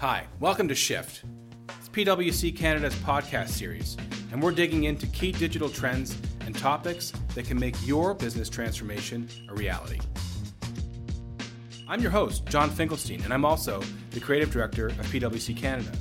Hi, welcome to Shift. It's PwC Canada's podcast series, and we're digging into key digital trends and topics that can make your business transformation a reality. I'm your host, John Finkelstein, and I'm also the creative director of PwC Canada.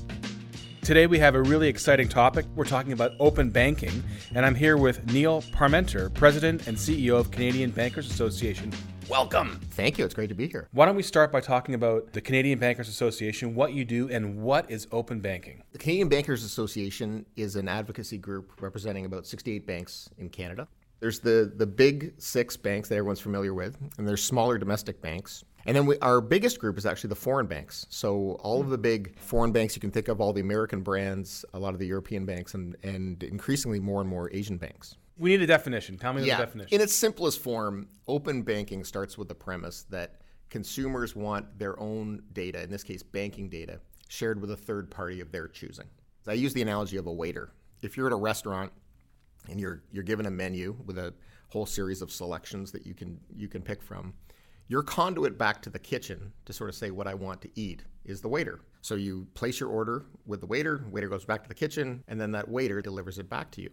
Today we have a really exciting topic. We're talking about open banking, and I'm here with Neil Parmenter, President and CEO of Canadian Bankers Association. Welcome. Thank you. It's great to be here. Why don't we start by talking about the Canadian Bankers Association, what you do, and what is open banking? The Canadian Bankers Association is an advocacy group representing about 68 banks in Canada. There's the, the big six banks that everyone's familiar with, and there's smaller domestic banks. And then we, our biggest group is actually the foreign banks. So all of the big foreign banks you can think of, all the American brands, a lot of the European banks, and, and increasingly more and more Asian banks. We need a definition. Tell me yeah. the definition. In its simplest form, open banking starts with the premise that consumers want their own data, in this case, banking data, shared with a third party of their choosing. I use the analogy of a waiter. If you're at a restaurant and you're you're given a menu with a whole series of selections that you can you can pick from. Your conduit back to the kitchen to sort of say what I want to eat is the waiter. So you place your order with the waiter, waiter goes back to the kitchen, and then that waiter delivers it back to you.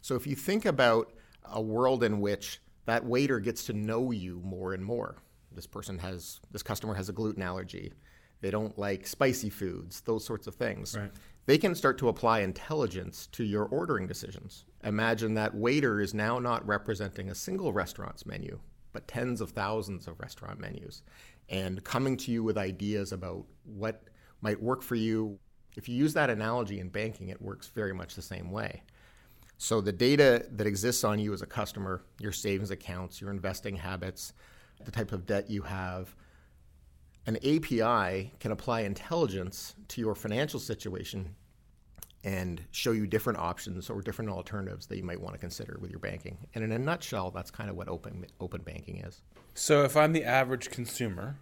So if you think about a world in which that waiter gets to know you more and more, this person has this customer has a gluten allergy, they don't like spicy foods, those sorts of things. Right they can start to apply intelligence to your ordering decisions. Imagine that waiter is now not representing a single restaurant's menu, but tens of thousands of restaurant menus, and coming to you with ideas about what might work for you. If you use that analogy in banking, it works very much the same way. So the data that exists on you as a customer, your savings accounts, your investing habits, the type of debt you have, an API can apply intelligence to your financial situation and show you different options or different alternatives that you might want to consider with your banking. And in a nutshell, that's kind of what open open banking is. So if I'm the average consumer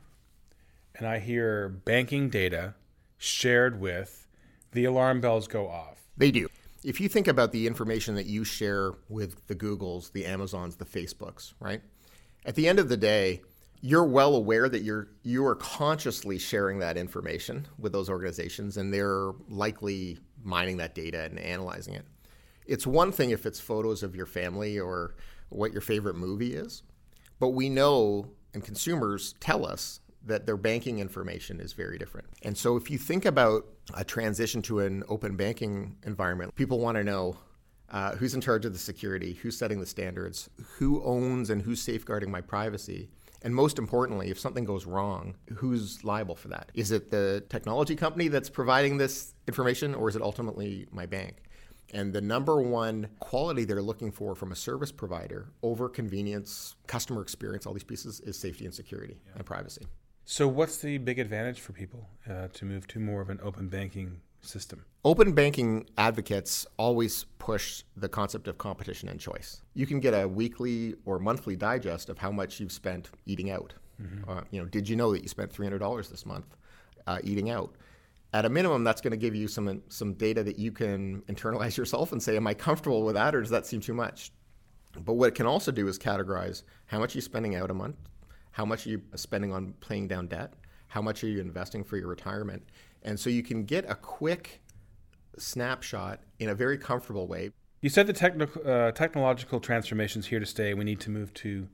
and I hear banking data shared with, the alarm bells go off. They do. If you think about the information that you share with the Googles, the Amazons, the Facebooks, right? At the end of the day, you're well aware that you're you are consciously sharing that information with those organizations and they're likely mining that data and analyzing it. It's one thing if it's photos of your family or what your favorite movie is, but we know and consumers tell us that their banking information is very different. And so if you think about a transition to an open banking environment, people want to know uh, who's in charge of the security, who's setting the standards, who owns and who's safeguarding my privacy. And most importantly, if something goes wrong, who's liable for that? Is it the technology company that's providing this information, or is it ultimately my bank? And the number one quality they're looking for from a service provider over convenience, customer experience, all these pieces is safety and security yeah. and privacy. So, what's the big advantage for people uh, to move to more of an open banking system? Open banking advocates always push the concept of competition and choice. You can get a weekly or monthly digest of how much you've spent eating out. Mm-hmm. Uh, you know, did you know that you spent three hundred dollars this month uh, eating out? At a minimum, that's going to give you some some data that you can internalize yourself and say, "Am I comfortable with that, or does that seem too much?" But what it can also do is categorize how much you're spending out a month, how much are you spending on paying down debt, how much are you investing for your retirement, and so you can get a quick snapshot in a very comfortable way. You said the technical, uh, technological transformations here to stay. We need to move to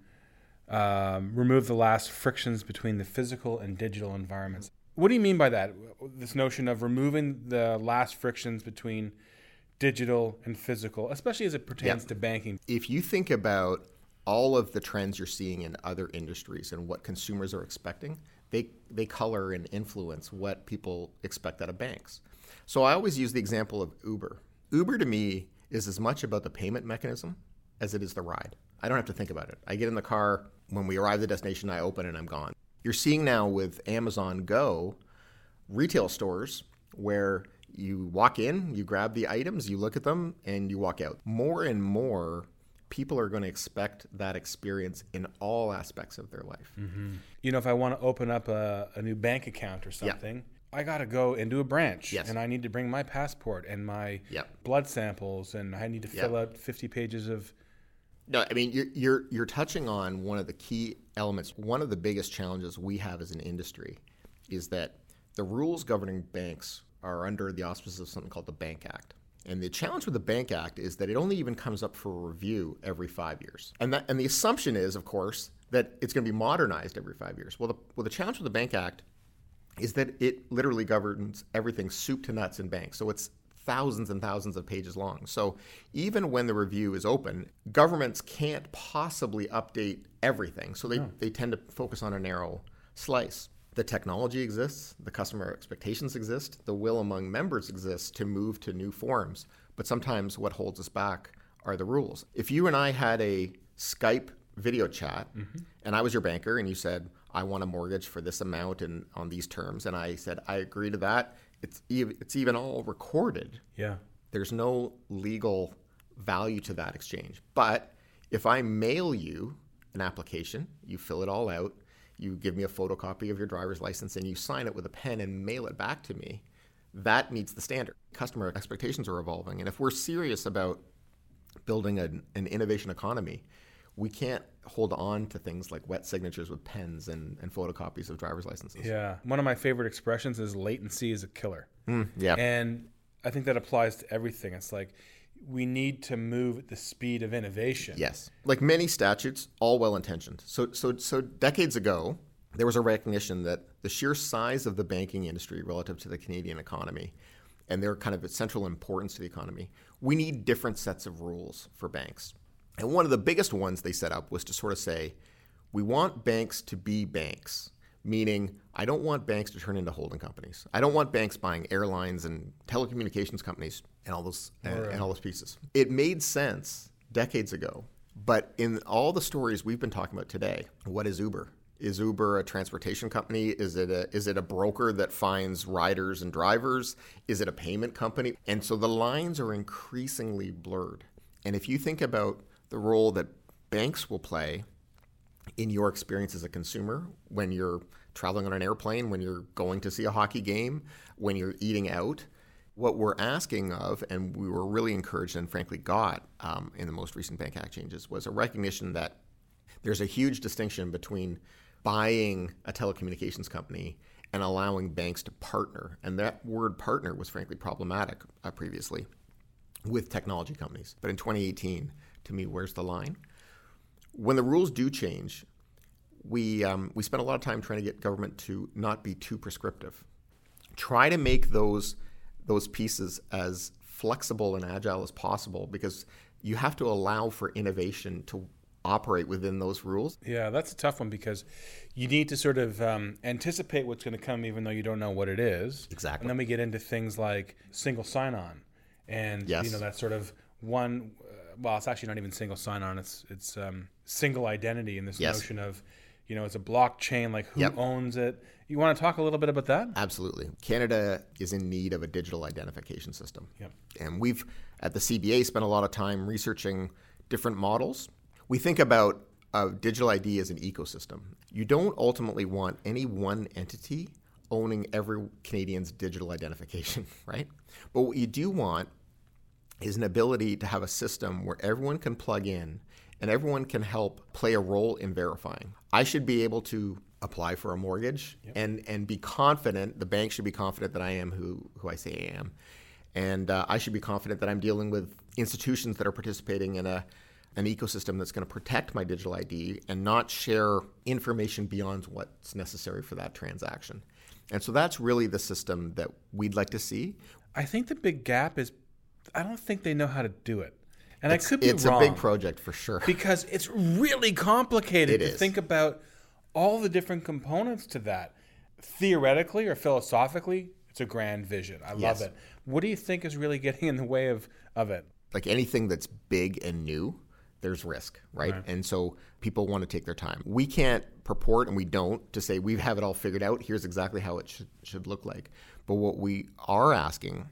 um, remove the last frictions between the physical and digital environments. What do you mean by that? This notion of removing the last frictions between digital and physical, especially as it pertains yeah. to banking. If you think about all of the trends you're seeing in other industries and what consumers are expecting, they, they color and influence what people expect out of banks. So I always use the example of Uber. Uber to me is as much about the payment mechanism as it is the ride. I don't have to think about it. I get in the car, when we arrive at the destination, I open and I'm gone. You're seeing now with Amazon Go retail stores where you walk in, you grab the items, you look at them, and you walk out. More and more people are going to expect that experience in all aspects of their life. Mm-hmm. You know, if I want to open up a, a new bank account or something, yeah. I got to go into a branch yes. and I need to bring my passport and my yep. blood samples and I need to fill yep. out 50 pages of. No, I mean, you're, you're, you're touching on one of the key elements. One of the biggest challenges we have as an industry is that the rules governing banks are under the auspices of something called the Bank Act. And the challenge with the Bank Act is that it only even comes up for review every five years. And that and the assumption is, of course, that it's going to be modernized every five years. Well, the, well, the challenge with the Bank Act is that it literally governs everything soup to nuts in banks. So it's thousands and thousands of pages long. So even when the review is open, governments can't possibly update everything. So they, no. they tend to focus on a narrow slice. The technology exists, the customer expectations exist, the will among members exists to move to new forms. But sometimes what holds us back are the rules. If you and I had a Skype video chat mm-hmm. and I was your banker and you said, I want a mortgage for this amount and on these terms, and I said, I agree to that, it's even, it's even all recorded. Yeah. There's no legal value to that exchange. But if I mail you an application, you fill it all out, you give me a photocopy of your driver's license and you sign it with a pen and mail it back to me, that meets the standard. Customer expectations are evolving. And if we're serious about building an, an innovation economy, we can't hold on to things like wet signatures with pens and, and photocopies of driver's licenses. Yeah. One of my favorite expressions is latency is a killer. Mm, yeah. And I think that applies to everything. It's like we need to move at the speed of innovation. Yes. Like many statutes, all well intentioned. So, so, so decades ago, there was a recognition that the sheer size of the banking industry relative to the Canadian economy and their kind of central importance to the economy, we need different sets of rules for banks. And one of the biggest ones they set up was to sort of say, we want banks to be banks, meaning I don't want banks to turn into holding companies. I don't want banks buying airlines and telecommunications companies and all those and, right. and all those pieces. It made sense decades ago, but in all the stories we've been talking about today, what is Uber? Is Uber a transportation company? Is it a is it a broker that finds riders and drivers? Is it a payment company? And so the lines are increasingly blurred. And if you think about the role that banks will play in your experience as a consumer when you're traveling on an airplane, when you're going to see a hockey game, when you're eating out. What we're asking of, and we were really encouraged and frankly got um, in the most recent Bank Act changes, was a recognition that there's a huge distinction between buying a telecommunications company and allowing banks to partner. And that word partner was frankly problematic uh, previously with technology companies. But in 2018, to me, where's the line? When the rules do change, we, um, we spend a lot of time trying to get government to not be too prescriptive. Try to make those, those pieces as flexible and agile as possible because you have to allow for innovation to operate within those rules. Yeah, that's a tough one because you need to sort of um, anticipate what's going to come, even though you don't know what it is. Exactly. And then we get into things like single sign-on, and yes. you know that sort of one well, it's actually not even single sign-on. It's it's um, single identity in this yes. notion of, you know, it's a blockchain. Like who yep. owns it? You want to talk a little bit about that? Absolutely. Canada is in need of a digital identification system. Yep. And we've at the CBA spent a lot of time researching different models. We think about a digital ID as an ecosystem. You don't ultimately want any one entity owning every Canadian's digital identification, right? But what you do want is an ability to have a system where everyone can plug in and everyone can help play a role in verifying. I should be able to apply for a mortgage yep. and, and be confident, the bank should be confident that I am who, who I say I am. And uh, I should be confident that I'm dealing with institutions that are participating in a, an ecosystem that's going to protect my digital ID and not share information beyond what's necessary for that transaction. And so that's really the system that we'd like to see. I think the big gap is I don't think they know how to do it. And it's, I could be it's wrong. It's a big project for sure. Because it's really complicated it to is. think about all the different components to that. Theoretically or philosophically, it's a grand vision. I yes. love it. What do you think is really getting in the way of, of it? Like anything that's big and new, there's risk, right? right? And so people want to take their time. We can't purport, and we don't, to say we have it all figured out. Here's exactly how it should, should look like. But what we are asking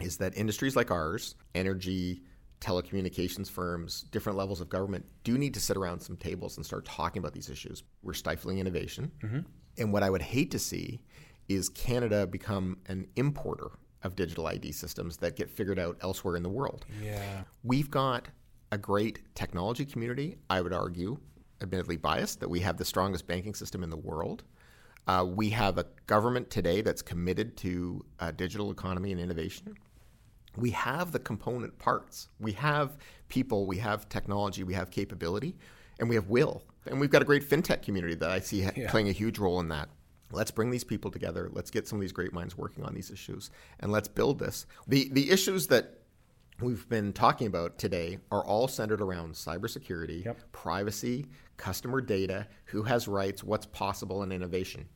is that industries like ours, energy, telecommunications firms, different levels of government, do need to sit around some tables and start talking about these issues. We're stifling innovation. Mm-hmm. And what I would hate to see is Canada become an importer of digital ID systems that get figured out elsewhere in the world. Yeah. We've got a great technology community, I would argue, admittedly biased, that we have the strongest banking system in the world. Uh, we have a government today that's committed to uh, digital economy and innovation. We have the component parts. We have people, we have technology, we have capability, and we have will. And we've got a great fintech community that I see yeah. playing a huge role in that. Let's bring these people together. Let's get some of these great minds working on these issues, and let's build this. The the issues that we've been talking about today are all centered around cybersecurity, yep. privacy, customer data, who has rights, what's possible, and innovation.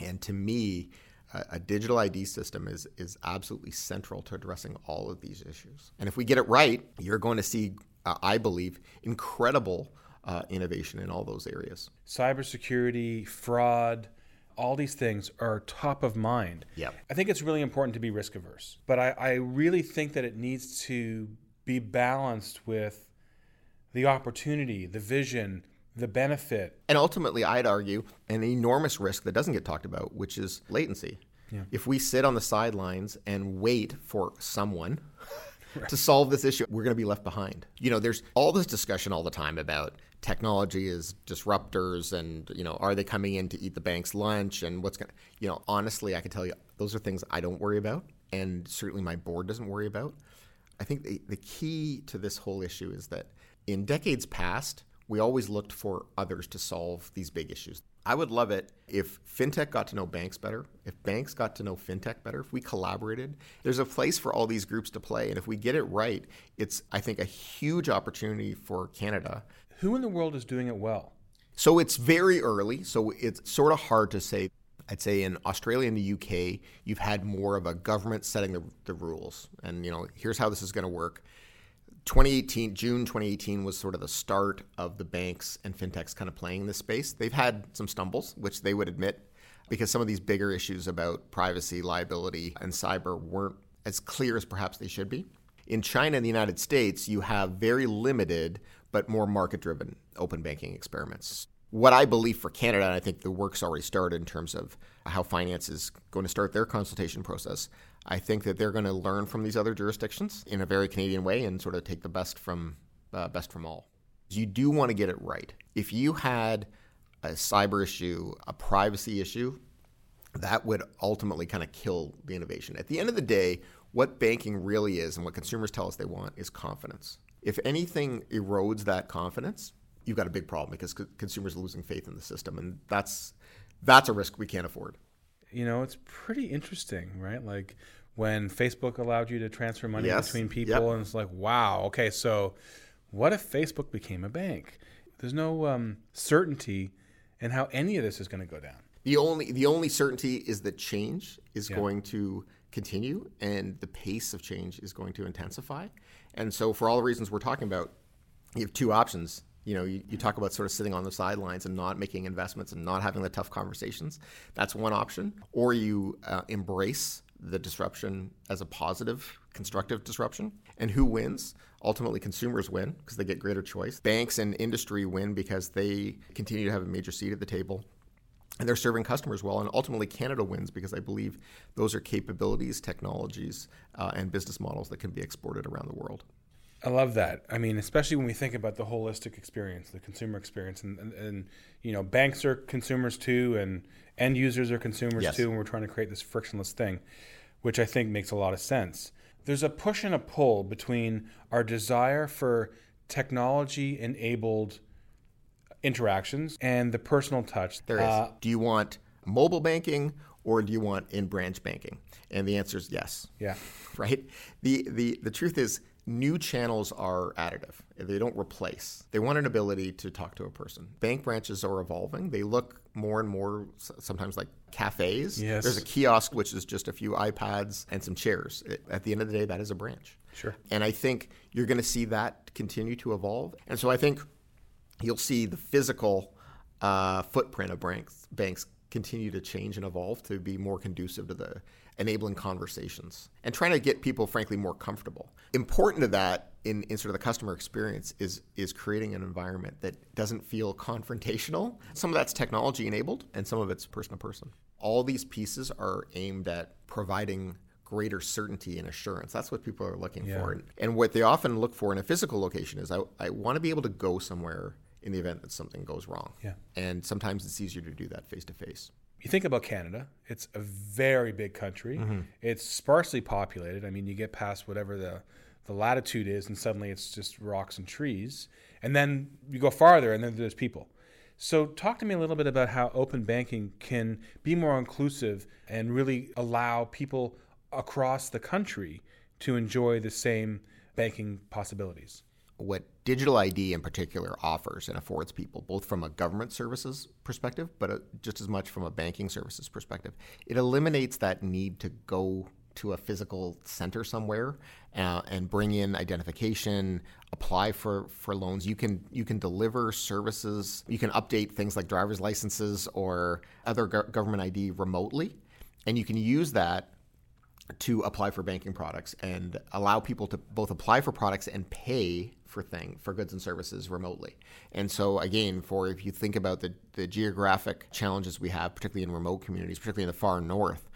And to me, a, a, digital ID system is is absolutely central to addressing all of these issues. And if we get it right, you're going to see, uh, I believe, incredible uh, innovation in all those areas. Cybersecurity, fraud, all these things are top of mind. Yeah. I think it's really important to be risk averse, but I, I really think that it needs to be balanced with the opportunity, the vision, the benefit. And ultimately, I'd argue an enormous risk that doesn't get talked about, which is latency. Yeah. If we sit on the sidelines and wait for someone right. to solve this issue, we're going to be left behind. You know, there's all this discussion all the time about technology is disruptors and you know are they coming in to eat the bank's lunch and what's going to you know honestly i can tell you those are things i don't worry about and certainly my board doesn't worry about i think the, the key to this whole issue is that in decades past we always looked for others to solve these big issues i would love it if fintech got to know banks better if banks got to know fintech better if we collaborated there's a place for all these groups to play and if we get it right it's i think a huge opportunity for canada who in the world is doing it well? So it's very early, so it's sort of hard to say. I'd say in Australia and the UK, you've had more of a government setting the, the rules. And, you know, here's how this is going to work. 2018, June 2018 was sort of the start of the banks and fintechs kind of playing this space. They've had some stumbles, which they would admit, because some of these bigger issues about privacy, liability, and cyber weren't as clear as perhaps they should be. In China and the United States, you have very limited but more market driven open banking experiments. What I believe for Canada, and I think the work's already started in terms of how finance is going to start their consultation process, I think that they're going to learn from these other jurisdictions in a very Canadian way and sort of take the best from uh, best from all. You do want to get it right. If you had a cyber issue, a privacy issue, that would ultimately kind of kill the innovation. At the end of the day, what banking really is and what consumers tell us they want is confidence. If anything erodes that confidence, you've got a big problem because co- consumers are losing faith in the system, and that's that's a risk we can't afford. You know, it's pretty interesting, right? Like when Facebook allowed you to transfer money yes. between people, yep. and it's like, wow, okay, so what if Facebook became a bank? There's no um, certainty in how any of this is going to go down. The only the only certainty is that change is yeah. going to continue and the pace of change is going to intensify. And so, for all the reasons we're talking about, you have two options. You know, you, you talk about sort of sitting on the sidelines and not making investments and not having the tough conversations. That's one option. Or you uh, embrace the disruption as a positive, constructive disruption. And who wins? Ultimately, consumers win because they get greater choice. Banks and industry win because they continue to have a major seat at the table and they're serving customers well. And ultimately, Canada wins because I believe those are capabilities, technologies, uh, and business models that can be exported around the world. I love that. I mean, especially when we think about the holistic experience, the consumer experience, and, and, and you know, banks are consumers too, and end users are consumers yes. too, and we're trying to create this frictionless thing, which I think makes a lot of sense. There's a push and a pull between our desire for technology enabled interactions and the personal touch. There is. Uh, do you want mobile banking or do you want in-branch banking? And the answer is yes. Yeah. Right. The the the truth is new channels are additive. They don't replace. They want an ability to talk to a person. Bank branches are evolving. They look more and more sometimes like cafes. Yes. There's a kiosk which is just a few iPads and some chairs. At the end of the day, that is a branch. Sure. And I think you're going to see that continue to evolve. And so I think you'll see the physical uh, footprint of banks, banks continue to change and evolve to be more conducive to the enabling conversations and trying to get people, frankly, more comfortable. Important to that in, in sort of the customer experience is is creating an environment that doesn't feel confrontational. Some of that's technology enabled, and some of it's person to person. All these pieces are aimed at providing greater certainty and assurance. That's what people are looking yeah. for. And, and, what they often look for in a physical location is I, I want to be able to go somewhere in the event that something goes wrong. Yeah. And sometimes it's easier to do that face to face. You think about Canada, it's a very big country. Mm-hmm. It's sparsely populated. I mean, you get past whatever the the latitude is, and suddenly it's just rocks and trees. And then you go farther, and then there's people. So, talk to me a little bit about how open banking can be more inclusive and really allow people across the country to enjoy the same banking possibilities. What digital ID in particular offers and affords people, both from a government services perspective, but uh, just as much from a banking services perspective, it eliminates that need to go to a physical center somewhere uh, and bring in identification, apply for, for loans. You can you can deliver services. You can update things like driver's licenses or other go- government ID remotely, and you can use that to apply for banking products and allow people to both apply for products and pay for thing for goods and services remotely. And so again, for if you think about the, the geographic challenges we have, particularly in remote communities, particularly in the far north,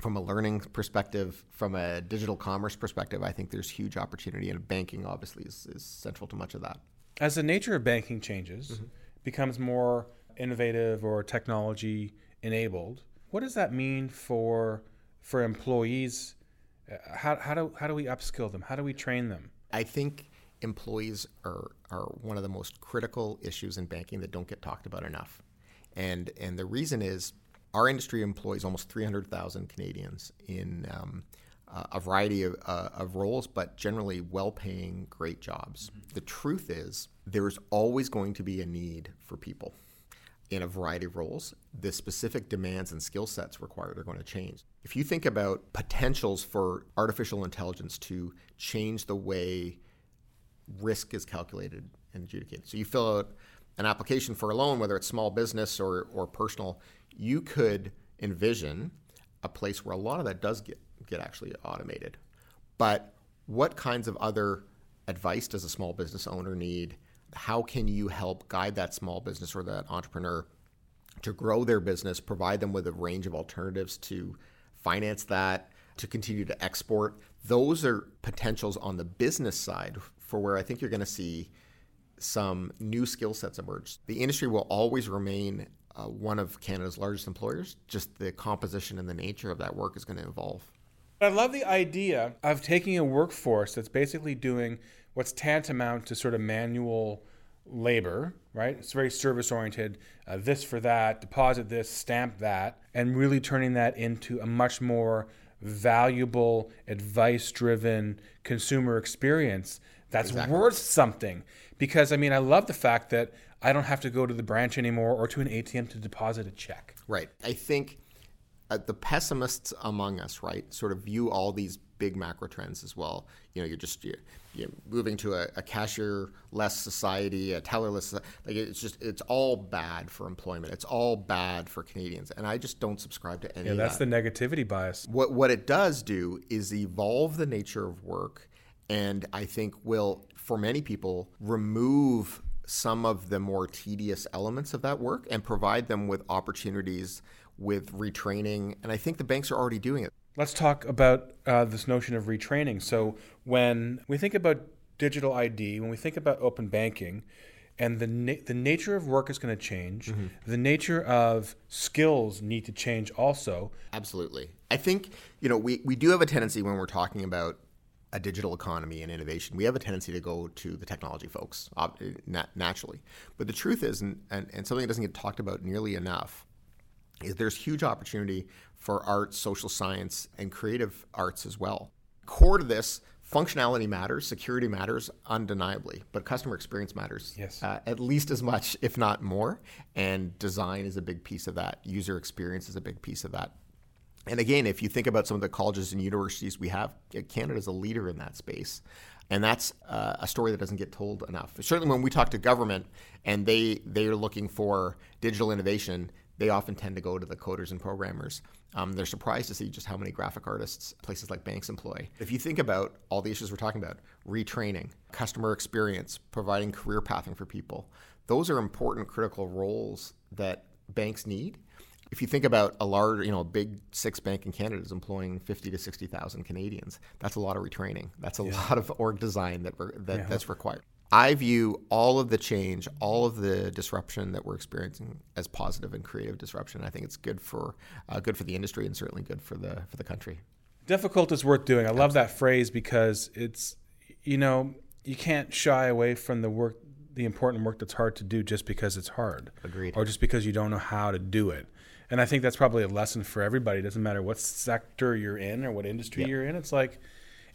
from a learning perspective, from a digital commerce perspective, I think there's huge opportunity, and banking obviously is, is central to much of that. As the nature of banking changes, mm-hmm. becomes more innovative or technology enabled, what does that mean for for employees? Uh, how, how do how do we upskill them? How do we train them? I think employees are are one of the most critical issues in banking that don't get talked about enough, and and the reason is our industry employs almost 300,000 Canadians in um, a variety of, uh, of, roles, but generally well paying, great jobs. Mm-hmm. The truth is, there's always going to be a need for people in a variety of roles. The specific demands and skill sets required are going to change. If you think about potentials for artificial intelligence to change the way risk is calculated and adjudicated, so you fill out an application for a loan, whether it's small business or, or personal, you could envision a place where a lot of that does get, get actually automated. But what kinds of other advice does a small business owner need? How can you help guide that small business or that entrepreneur to grow their business, provide them with a range of alternatives to finance that, to continue to export? Those are potentials on the business side for where I think you're going to see some new skill sets emerge. The industry will always remain uh, one of Canada's largest employers. Just the composition and the nature of that work is going to evolve. I love the idea of taking a workforce that's basically doing what's tantamount to sort of manual labor, right? It's very service oriented, uh, this for that, deposit this, stamp that, and really turning that into a much more valuable, advice driven consumer experience that's exactly. worth something. Because, I mean, I love the fact that I don't have to go to the branch anymore or to an ATM to deposit a check. Right. I think uh, the pessimists among us, right, sort of view all these big macro trends as well. You know, you're just you're, you're moving to a, a cashier-less society, a tellerless. Like it's just it's all bad for employment. It's all bad for Canadians, and I just don't subscribe to any. Yeah, that's that. the negativity bias. What what it does do is evolve the nature of work, and I think will for many people remove some of the more tedious elements of that work and provide them with opportunities with retraining. And I think the banks are already doing it. Let's talk about uh, this notion of retraining. So, when we think about digital ID, when we think about open banking, and the na- the nature of work is going to change. Mm-hmm. The nature of skills need to change also. Absolutely. I think you know we, we do have a tendency when we're talking about a digital economy and innovation, we have a tendency to go to the technology folks naturally. But the truth is, and, and, and something that doesn't get talked about nearly enough, is there's huge opportunity for art, social science, and creative arts as well. Core to this, functionality matters, security matters undeniably, but customer experience matters yes. Uh, at least as much, if not more. And design is a big piece of that. User experience is a big piece of that. And again, if you think about some of the colleges and universities we have, Canada is a leader in that space. And that's uh, a story that doesn't get told enough. Certainly, when we talk to government and they they are looking for digital innovation, they often tend to go to the coders and programmers. Um, they're surprised to see just how many graphic artists places like banks employ. If you think about all the issues we're talking about, retraining, customer experience, providing career pathing for people, those are important, critical roles that banks need if you think about a large, you know, a big six bank in Canada is employing 50 to 60,000 Canadians, that's a lot of retraining. That's a yeah. lot of org design that, that yeah. that's required. I view all of the change, all of the disruption that we're experiencing as positive and creative disruption. I think it's good for uh, good for the industry and certainly good for the for the country. Difficult is worth doing. I love that phrase because it's you know you can't shy away from the work, the important work that's hard to do just because it's hard. Agreed. Or just because you don't know how to do it. And I think that's probably a lesson for everybody. It doesn't matter what sector you're in or what industry you're in. It's like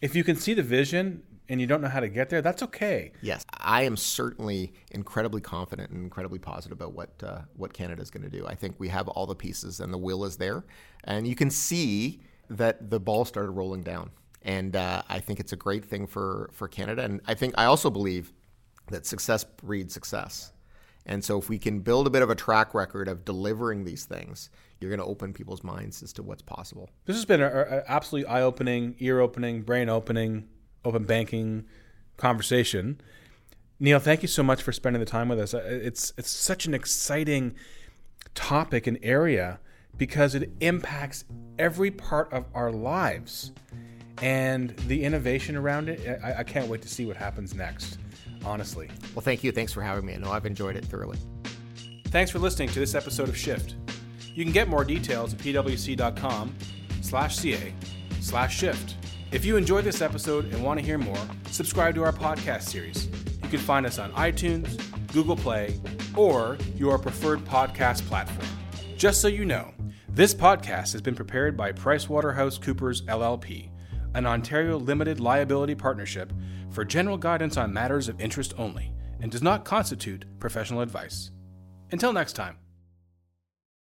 if you can see the vision and you don't know how to get there, that's okay. Yes, I am certainly incredibly confident and incredibly positive about what uh, what Canada is going to do. I think we have all the pieces and the will is there, and you can see that the ball started rolling down. And uh, I think it's a great thing for for Canada. And I think I also believe that success breeds success. And so, if we can build a bit of a track record of delivering these things, you're going to open people's minds as to what's possible. This has been an absolutely eye opening, ear opening, brain opening open banking conversation. Neil, thank you so much for spending the time with us. Uh, it's it's such an exciting topic and area because it impacts every part of our lives, and the innovation around it. I, I can't wait to see what happens next. Honestly. Well, thank you. Thanks for having me. I know I've enjoyed it thoroughly. Thanks for listening to this episode of Shift. You can get more details at pwc.com slash ca slash shift. If you enjoyed this episode and want to hear more, subscribe to our podcast series. You can find us on iTunes, Google Play, or your preferred podcast platform. Just so you know, this podcast has been prepared by PricewaterhouseCoopers LLP, an Ontario limited liability partnership for general guidance on matters of interest only, and does not constitute professional advice. Until next time.